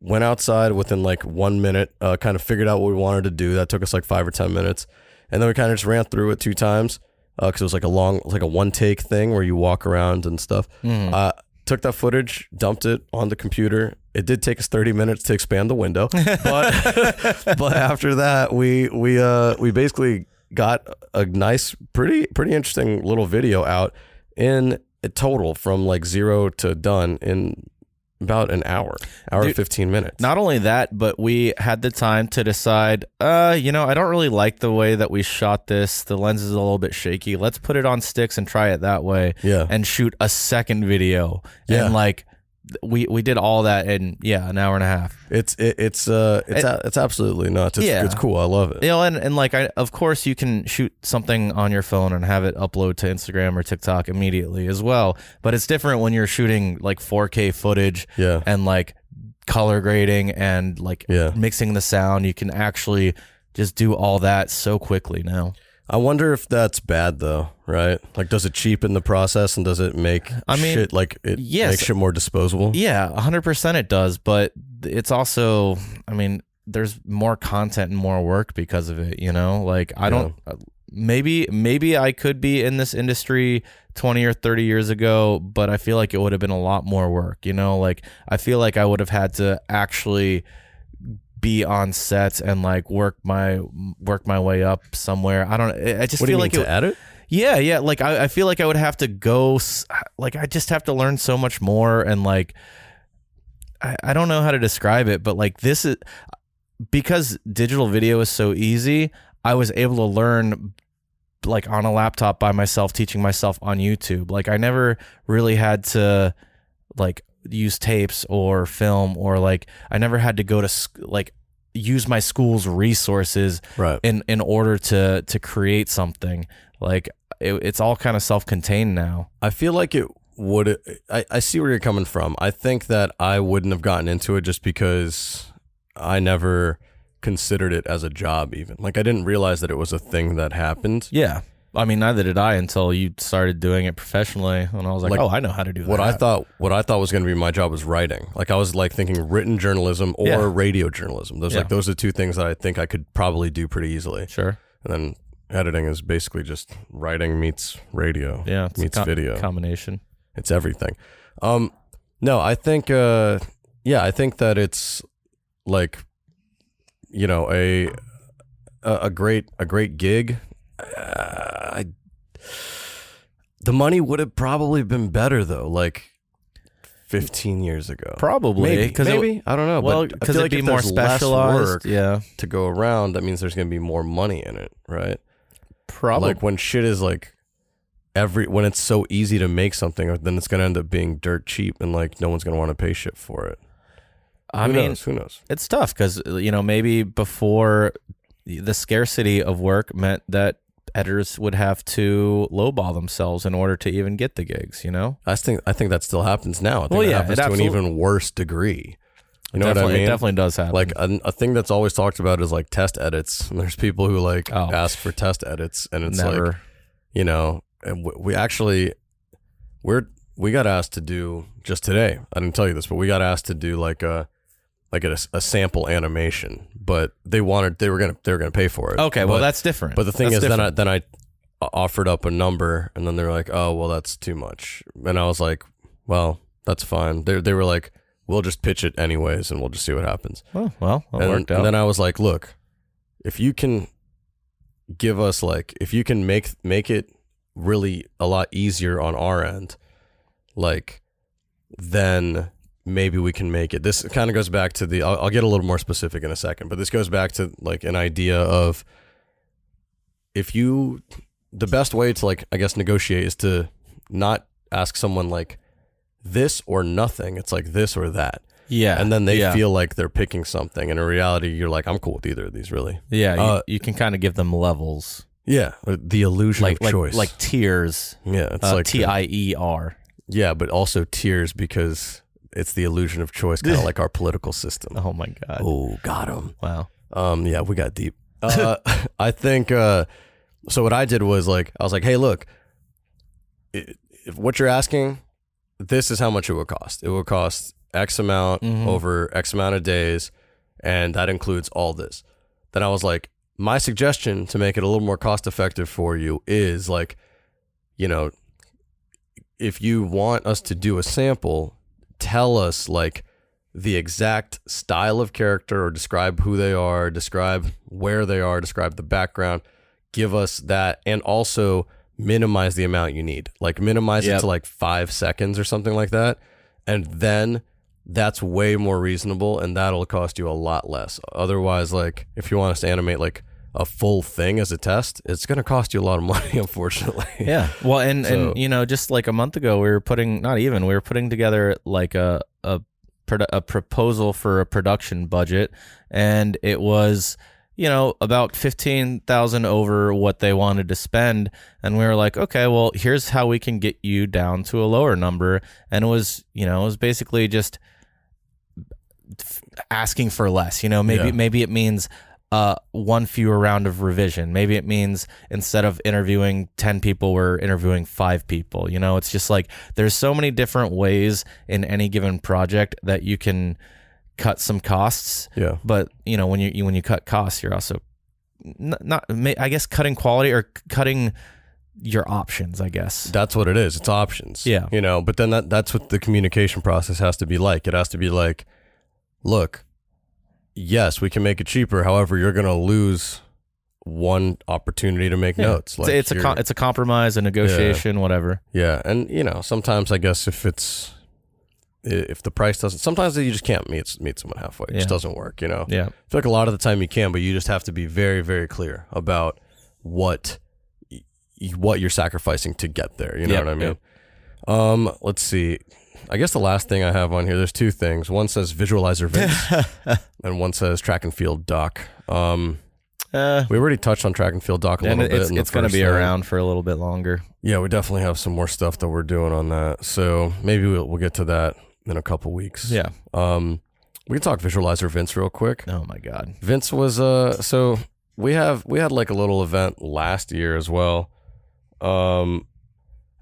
went outside within like one minute, uh, kind of figured out what we wanted to do. That took us like five or ten minutes, and then we kind of just ran through it two times because it was like a long, like a one take thing where you walk around and stuff. Mhm. Uh, took that footage, dumped it on the computer. It did take us 30 minutes to expand the window, but but after that, we we uh we basically got a nice, pretty pretty interesting little video out in total from like zero to done in about an hour, hour Dude, 15 minutes. Not only that, but we had the time to decide, uh, you know, I don't really like the way that we shot this. The lens is a little bit shaky. Let's put it on sticks and try it that way yeah, and shoot a second video. Yeah. And like we we did all that in yeah, an hour and a half. it's it, it's uh it's It- it's absolutely nuts. It's, Yeah. it's cool. I love it. You know, and, and like I of course you can shoot something on your phone and have it upload to Instagram or TikTok immediately as well. But it's different when you're shooting like 4K footage Yeah, and like color grading and like Yeah. mixing the sound. You can actually just do all that so quickly now. I wonder if that's bad though, right? Like, does it cheapen the process and does it make I mean, shit like it yes. makes shit more disposable? Yeah, 100% it does, but it's also I mean, there's more content and more work because of it, you know? Like I don't uh, maybe maybe I could be in this industry 20 or 30 years ago, but I feel like it would have been a lot more work, you know? Like I feel like I would have had to actually be on set and like work my work my way up somewhere. I don't I just What feel like to edit? yeah, yeah. Like I, I feel like I would have to go. Like I just have to learn so much more, and like I, I don't know how to describe it, but like this is because digital video is so easy. I was able to learn like on a laptop by myself teaching myself on YouTube. Like I never really had to like use tapes or film or like I never had to go to sc- like use my school's resources Right. in in order to to create something. Like it, it's all kind of self-contained now. I feel like it would. I, I see where you're coming from. I think that I wouldn't have gotten into it just because I never considered it as a job, even. Like, I didn't realize that it was a thing that happened. Yeah. I mean, neither did I until you started doing it professionally, and I was like, Like, "Oh, I know how to do What that." I thought, what I thought was going to be my job was writing. Like I was like thinking written journalism or Yeah. radio journalism. Those Yeah. like those are two things that I think I could probably do pretty easily. Sure. And then editing is basically just writing meets radio. Yeah, it's a meets co- video. combination. It's everything. Um, no, I think, uh, yeah, I think that it's like, you know, a, a great a great gig. I, the money would have probably been better though, like fifteen years ago. Probably, maybe, 'cause it- maybe I don't know. well, but I 'cause feel it'd like be more specialized, work yeah. to go around, that means there's going to be more money in it, right? Probably. Like when shit is like every when it's so easy to make something, then it's gonna end up being dirt cheap, and like no one's gonna want to pay shit for it. I Who mean, knows? Who knows? It's tough because you know maybe before the scarcity of work meant that editors would have to lowball themselves in order to even get the gigs. You know, I think I think that still happens now. I think Well, it yeah, happens it to an even worse degree. You know Definitely- what I it mean? definitely does happen. Like a, a thing that's always talked about is like test edits. And there's people who like Oh. ask for test edits, and it's Never. like, you know, and we, we actually we're we got asked to do just today. I didn't tell you this, but we got asked to do like a like a, a sample animation, but they wanted they were gonna they were gonna pay for it. Okay, well, But- that's different. But the thing That's is, then I then I offered up a number, and then they were like, "Oh, well, that's too much," and I was like, "Well, that's fine." They they were like, "We'll just pitch it anyways, and we'll just see what happens." Oh, well, that and, worked out. and then I was like, "Look, if you can give us like, if you can make make it really a lot easier on our end, like, then." Maybe we can make it. This kind of goes back to the. I'll, I'll get a little more specific in a second, but this goes back to like an idea of if you the best way to like i guess negotiate is to not ask someone like this or nothing it's like this or that Yeah, and then they yeah. feel like they're picking something and in reality you're like i'm cool with either of these really yeah, you, Uh, you can kind of give them levels, yeah the illusion like of like choice like tiers. yeah it's uh, like T I E R. yeah but also tears because it's the illusion of choice kind of like our political system Oh my god! oh got him Wow. Um, yeah, we got deep. Uh, I think. Uh, so what I did was like, I was like, hey, look, if what you're asking, this is how much it will cost. It will cost X amount Mhm. over X amount of days, and that includes all this. Then I was like, my suggestion to make it a little more cost effective for you is like, you know, if you want us to do a sample, tell us like the exact style of character or describe who they are, describe where they are, describe the background, give us that, and also minimize the amount you need. Like minimize it to like five seconds or something like that. And then that's way more reasonable and that'll cost you a lot less. Otherwise, like if you want us to animate like a full thing as a test, it's gonna cost you a lot of money, unfortunately. Yeah. Well, and So- and you know, just like a month ago, we were putting not even we were putting together like a a a proposal for a production budget, and it was you know about fifteen thousand over what they wanted to spend, and we were like, okay, well, here's how we can get you down to a lower number, and it was you know it was basically just asking for less. You know, maybe Yeah. maybe it means uh, one fewer round of revision. Maybe it means instead of interviewing 10 people, we're interviewing five people. You know, it's just like there's so many different ways in any given project that you can cut some costs. Yeah. But, you know, when you, you when you cut costs, you're also n- not, I guess, cutting quality or cutting your options, I guess. That's what it is. It's options. Yeah. You know, but then that that's what the communication process has to be like. It has to be like, look, yes, we can make it cheaper. However, you're going to lose one opportunity to make Yeah. notes. It's, it's a com- it's a compromise, a negotiation, whatever. yeah, and you know, sometimes I guess if it's if the price doesn't, sometimes you just can't meet meet someone halfway. It just doesn't work. You know. Yeah. I feel like a lot of the time you can, but you just have to be very, very clear about what what you're sacrificing to get there. You know Yep, what I mean? Um, let's see. I guess the last thing I have on here, there's two things. One says visualizer Vince, and one says track and field doc. Um, Uh, we already touched on track and field doc a little bit. it's it's going to be thing. around for a little bit longer. Yeah, we definitely have some more stuff that we're doing on that. So maybe we'll we'll get to that in a couple weeks. Yeah. Um, we can talk visualizer Vince real quick. Oh my god. Vince was uh so we have we had like a little event last year as well. Um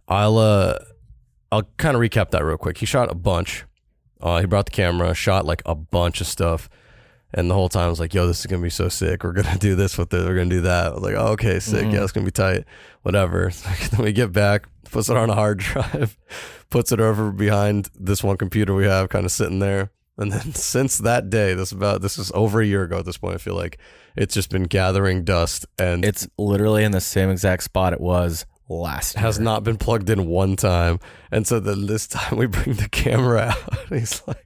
I'll uh I'll kind of recap that real quick. He shot a bunch. Uh he brought the camera, shot like a bunch of stuff. And the whole time I was like, yo, this is gonna be so sick. We're gonna do this with it, we're gonna do that. I was like, oh, okay, sick, Mhm. yeah, it's gonna be tight. Whatever. then we get back, puts it on a hard drive, puts it over behind this one computer we have kind of sitting there. And then since that day, this about this is over a year ago at this point, I feel like it's just been gathering dust and It's literally in the same exact spot it was last year. has not been plugged in one time. And so then this time we bring the camera out. He's like,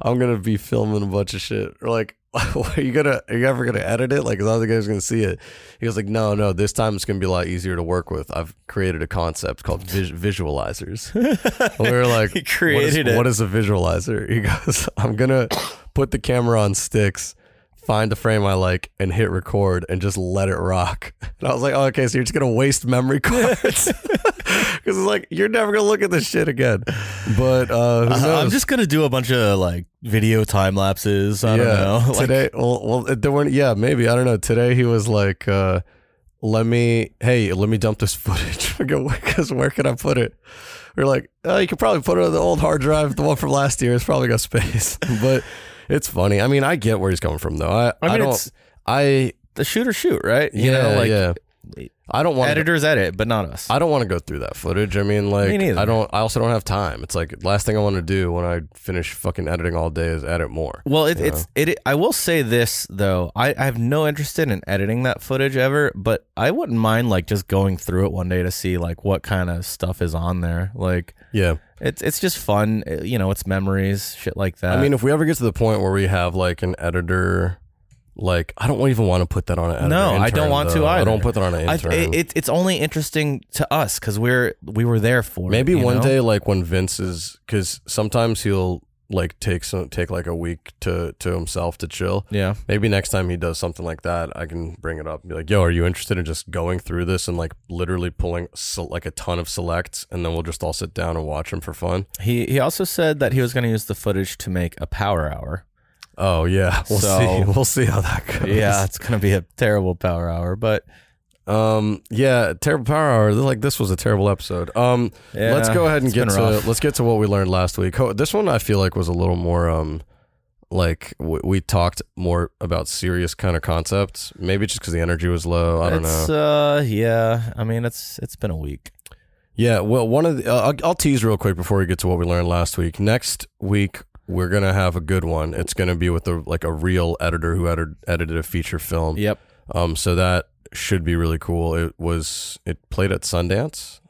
I'm gonna be filming a bunch of shit. We're like, are you gonna are you ever gonna edit it? Like, the guys gonna see it? He was like, No, no, this time it's gonna be a lot easier to work with. I've created a concept called vis- visualizers. We were like, He created what is, it. What is a visualizer? He goes, I'm gonna put the camera on sticks. Find a frame I like and hit record and just let it rock. And I was like, oh, okay, so you're just gonna waste memory cards because it's like you're never gonna look at this shit again. But uh, Uh, I'm just gonna do a bunch of like video time lapses. I don't know. Like, Today, well, well, there weren't. Yeah, maybe I don't know. Today he was like, uh, "Let me, hey, let me dump this footage." Because where can I put it? We're like, oh, you could probably put it on the old hard drive, the one from last year. It's probably got space, but it's funny. I mean, I get where he's coming from, though. I, I I, mean, don't. it's- I the shoot or shoot, right? You yeah, know, like yeah. I don't want editors edit, but not us. I don't want to go through that footage. I mean, like, Me. I don't. I also don't have time. It's like last thing I want to do when I finish fucking editing all day is edit more. Well, it, it's know? it. I will say this though, I, I have no interest in editing that footage ever, but I wouldn't mind like just going through it one day to see like what kind of stuff is on there. Like, yeah. it's it's just fun, you know. It's memories, shit like that. I mean, if we ever get to the point where we have like an editor, like I don't even want to put that on an editor. no, I don't intern, want to either. I don't put that on an I- intern. it, it- it's only interesting to us because we're we were there for. Maybe you one know? day, like when Vince is, because sometimes he'll like take some take like a week to to himself to chill. Yeah. Maybe next time he does something like that, I can bring it up and be like, "Yo, are you interested in just going through this and like literally pulling se- like a ton of selects, and then we'll just all sit down and watch them for fun." He he also said that he was going to use the footage to make a power hour. Oh yeah, we'll So- see. We'll see how that goes. Yeah, it's going to be a terrible power hour, but Um. Yeah. Terrible power hour. Like this was a terrible episode. Um. Yeah, let's go ahead and it's get been to rough. let's get to what we learned last week. Ho- This one I feel like was a little more um, like w- we talked more about serious kind of concepts. Maybe just because the energy was low. I don't it's, know. Uh, yeah, I mean it's it's been a week. Yeah. Well, one of the uh, I'll, I'll tease real quick before we get to what we learned last week. Next week we're gonna have a good one. It's gonna be with a like a real editor who edited edited a feature film. Yep. Um. So that should be really cool. It was it played at Sundance.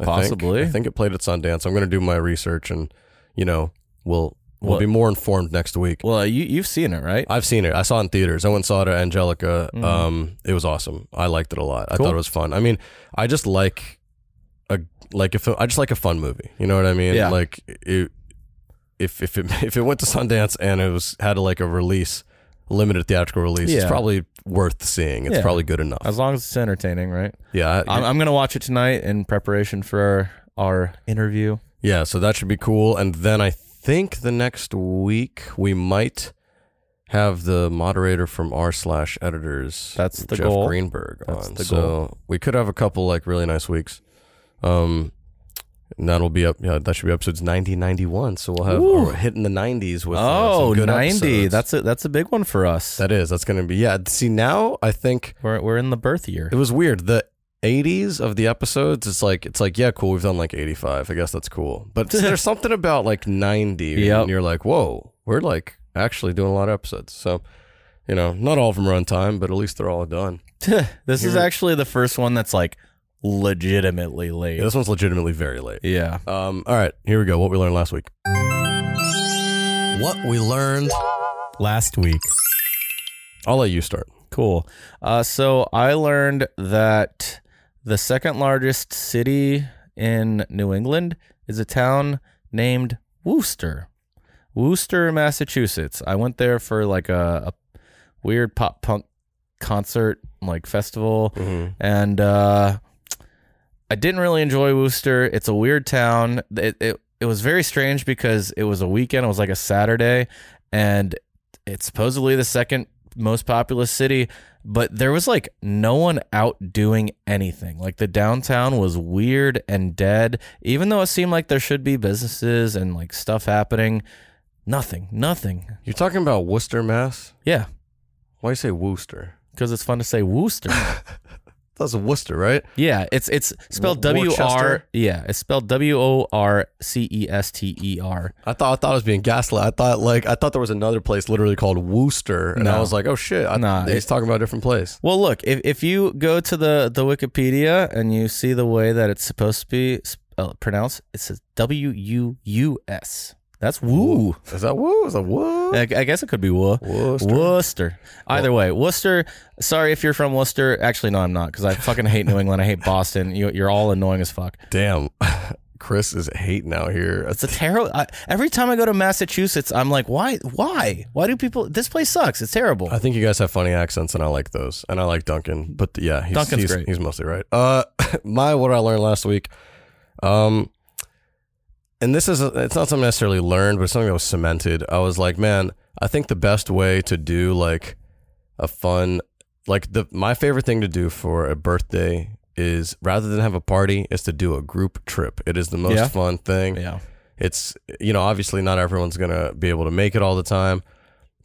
I think. Possibly. I think it played at Sundance. I'm gonna do my research and you know we'll we'll Well- be more informed next week. Well, you you've seen it, right? I've seen it. I saw it in theaters. I went and saw it at Angelika. Mhm. Um, it was awesome. I liked it a lot. I thought it was fun. I mean, I just like a like if I just like a fun movie. You know what I mean? Yeah. Like it, if if it if it went to Sundance and it was had like a release, limited theatrical release, it's Yeah. probably worth seeing. It's Yeah. probably good enough. As long as it's entertaining, right? yeah. I- I'm, I'm gonna watch it tonight in preparation for our, our interview. Yeah, so that should be cool. And then I think the next week we might have the moderator from r slash editors. That's the Jeff goal. Greenberg That's on. the so goal. we could have a couple like really nice weeks. Um, and that'll be up. Yeah, that should be episodes 90, 91. So we'll have Ooh. we're hitting the nineties with uh, oh, good 90. episodes. That's a that's a big one for us. that is that's going to be yeah. See now I think we're we're in the birth year. it was weird. The 80s of the episodes, it's like it's like yeah, cool. We've done like 85. I guess that's cool. But there's something about like 90, Yep. and you're like, whoa, we're like actually doing a lot of episodes. So, you know, not all of them are on time, but at least they're all done. this is actually the first one that's like legitimately late. Yeah, this one's legitimately very late. Yeah. Um, all right, here we go. What we learned last week. What we learned. Last week. I'll let you start. Cool. Uh, so I learned that the second largest city in New England is a town named Worcester. Worcester, Massachusetts. I went there for like a, a weird pop punk concert, like festival, and uh, I didn't really enjoy Worcester. It's a weird town. It, it it was very strange because it was a weekend. It was like a Saturday, and it's supposedly the second most populous city, but there was like no one out doing anything. Like the downtown was weird and dead, even though it seemed like there should be businesses and like stuff happening. Nothing, nothing. You're talking about Worcester, Mass? Yeah, Why do you say Worcester? because it's fun to say Worcester. That's a Worcester, right? yeah, it's it's spelled W R. Yeah, it's spelled W O R C E S T E R. I thought I thought I was being gaslit. I thought like I thought there was another place literally called Worcester, and I was like, oh shit, I, Nah, he's it- talking about a different place. Well, look, if, if you go to the, the Wikipedia and you see the way that it's supposed to be spell, uh, pronounced, it says W U U S. That's woo. Is that woo? Is that woo? I, I guess it could be woo. Worcester. Worcester. Either way, Worcester. Sorry if you're from Worcester. Actually, no, I'm not because I fucking hate New England. I hate Boston. You, you're all annoying as fuck. Damn, Chris is hating out here. It's a terrible. I, every time I go to Massachusetts, I'm like, why? Why? Why do people? This place sucks. It's terrible. I think you guys have funny accents, and I like those, and I like Duncan. But yeah, he's, Duncan's he's, great. He's mostly right. Uh, my what I learned last week, um, and this is it's not something necessarily learned, but it's something that was cemented. I was like, man, I think the best way to do like a fun, like the my favorite thing to do for a birthday is rather than have a party, is to do a group trip. It is the most Yeah. fun thing yeah. it's you know obviously not everyone's gonna be able to make it all the time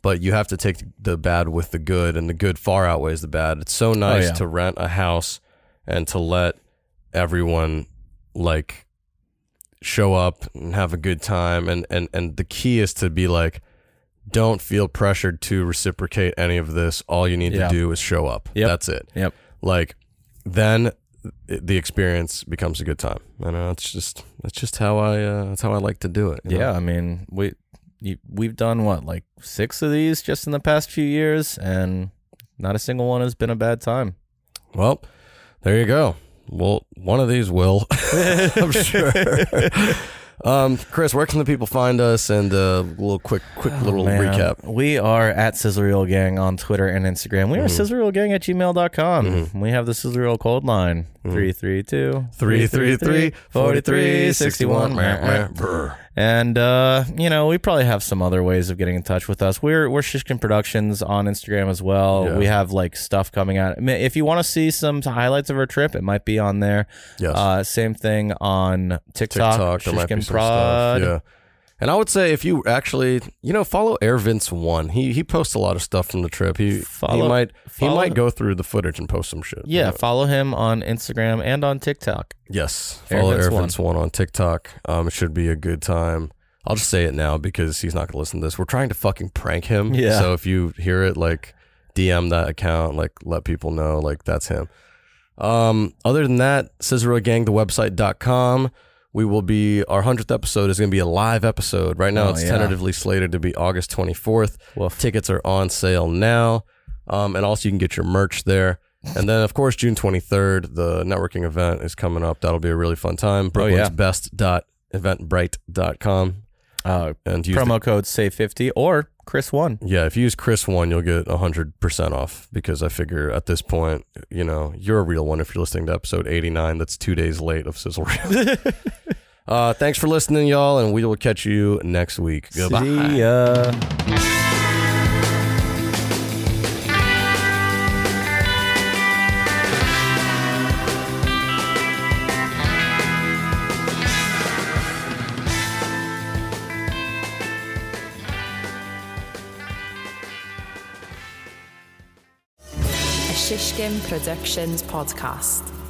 but you have to take the bad with the good and the good far outweighs the bad it's so oh, nice Oh, yeah. to rent a house and to let everyone like show up and have a good time and and and the key is to be like don't feel pressured to reciprocate any of this all you need Yeah. to do is show up Yep. that's it Yep. like then the experience becomes a good time and uh, it's just that's just how i uh, that's how i like to do it you know? Yeah, I mean, we you, we've done what like six of these just in the past few years, and not a single one has been a bad time. well there you go well one of these will i'm sure um chris where can the people find us and uh, a little quick quick little Oh, Man, recap We are at Sizzle Gang on Twitter and Instagram. We are Mhm. Gang at gmail.com. Mhm. We have the Sizzle Cold Line. 332 333 43 61 And uh, you know, we probably have some other ways of getting in touch with us. We're we're Shishkin Productions on Instagram as well. Yeah. We have like stuff coming out. I mean, If you want to see some highlights of our trip, it might be on there. yes Uh, same thing on TikTok. TikTok, there might be Shishkin Prod. stuff. Yeah. And I would say if you actually, you know, follow Air Vince One. He he posts a lot of stuff from the trip. He Follow- he Follow- might he might go through the footage and post some shit. Yeah, You know? follow him on Instagram and on TikTok. Yes. Air Follow Vince Air One. Vince One on TikTok. Um, it should be a good time. I'll just say it now because he's not gonna listen to this. We're trying to fucking prank him. Yeah. So if you hear it, like DM that account, like let people know, like that's him. Um, other than that, Sizzle Reel Gang, the website.com. We will be our hundredth episode is gonna be a live episode. Right now Oh, it's yeah. tentatively slated to be August twenty fourth. Woof. Tickets are on sale now. Um, and also you can get your merch there. And then of course June 23rd, the networking event is coming up. That'll be a really fun time. Oh, yeah. Brooklyn's best dot eventbrite.com. Uh, And use promo code say 50 or Chris one. yeah, if you use Chris one, you'll get hundred percent off because I figure at this point, you know, you're a real one if you're listening to episode 89. That's two days late of Sizzle Reel. uh, thanks for listening, y'all, and we will catch you next week. Goodbye. Shishkin Productions podcast.